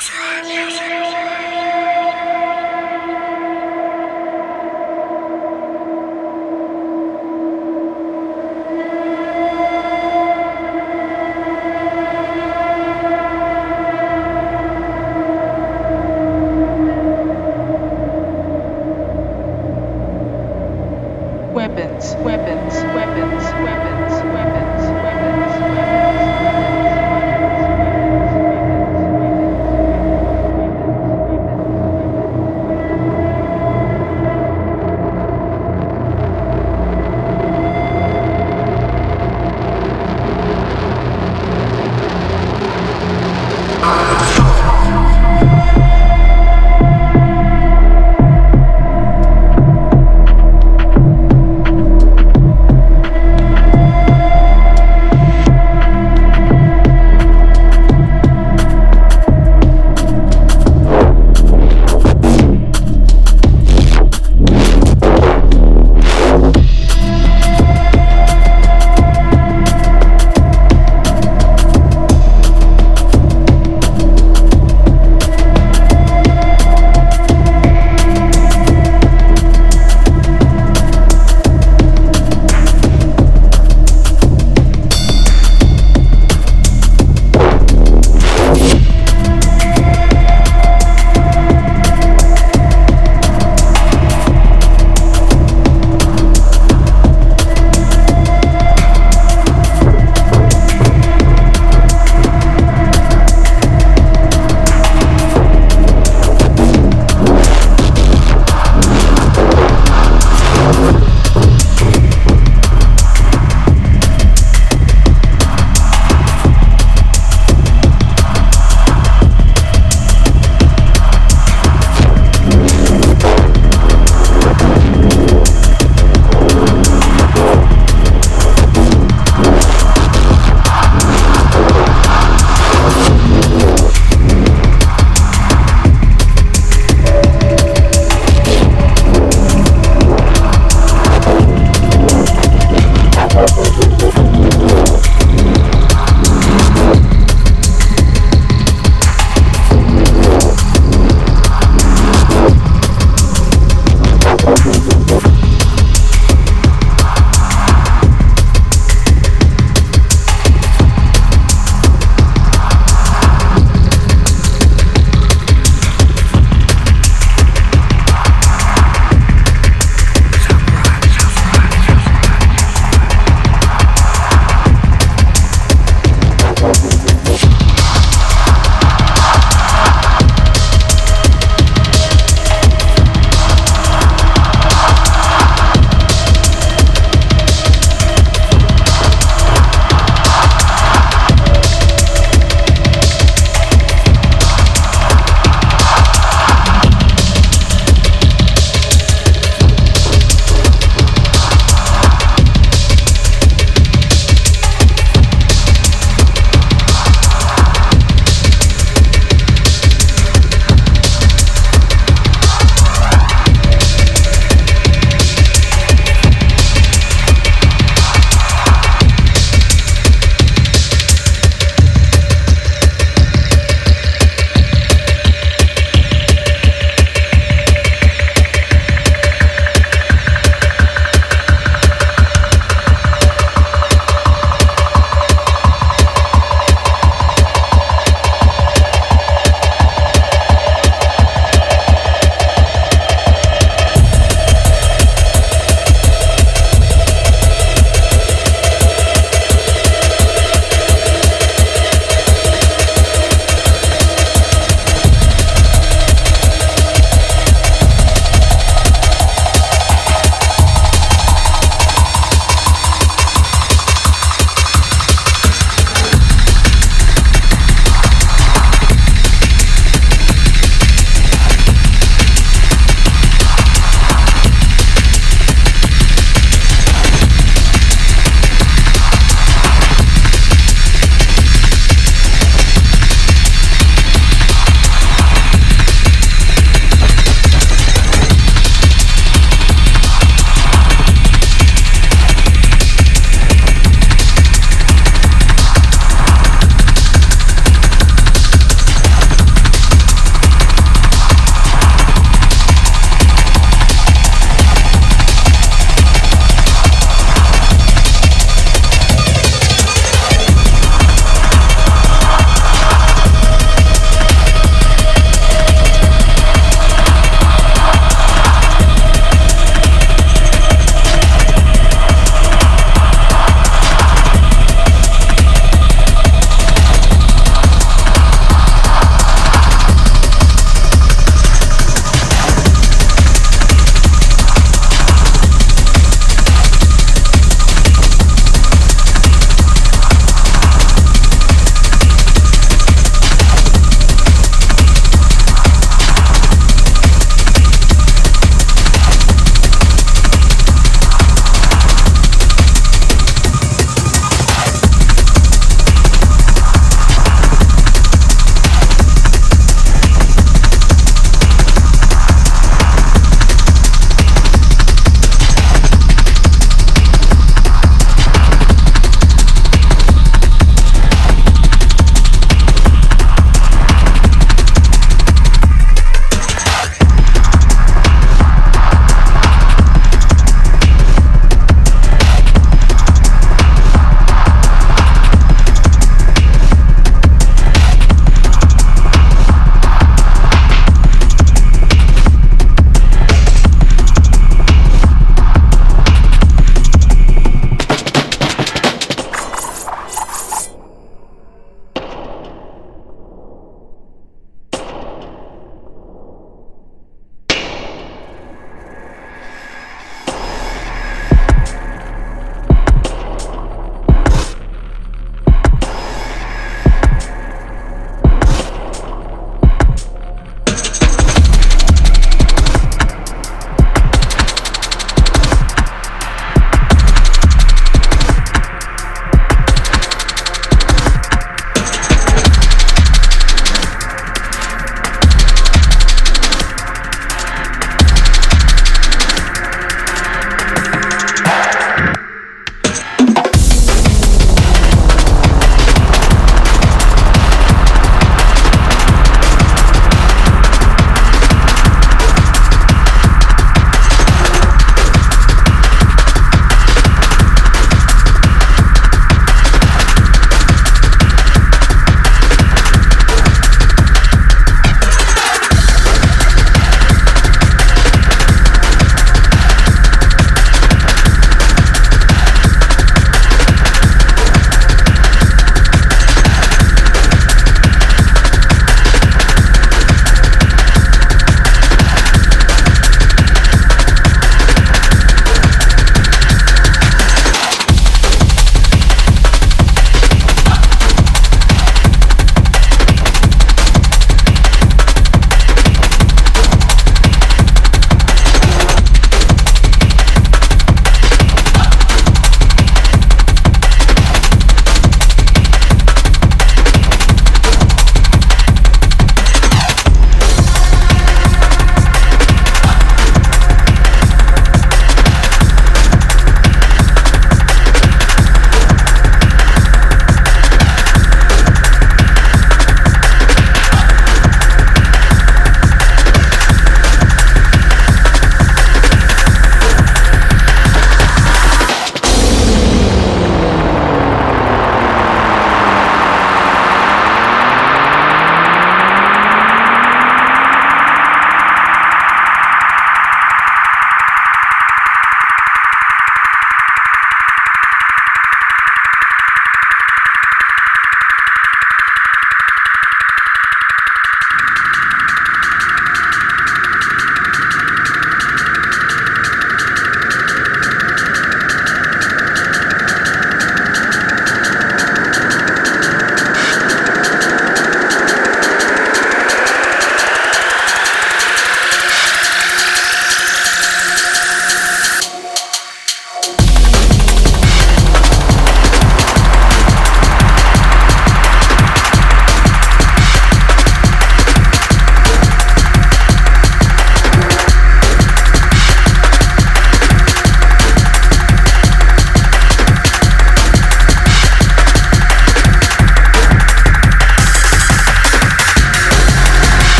music. music.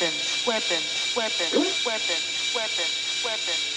Weapons, weapons, weapons, weapons, weapons, weapons,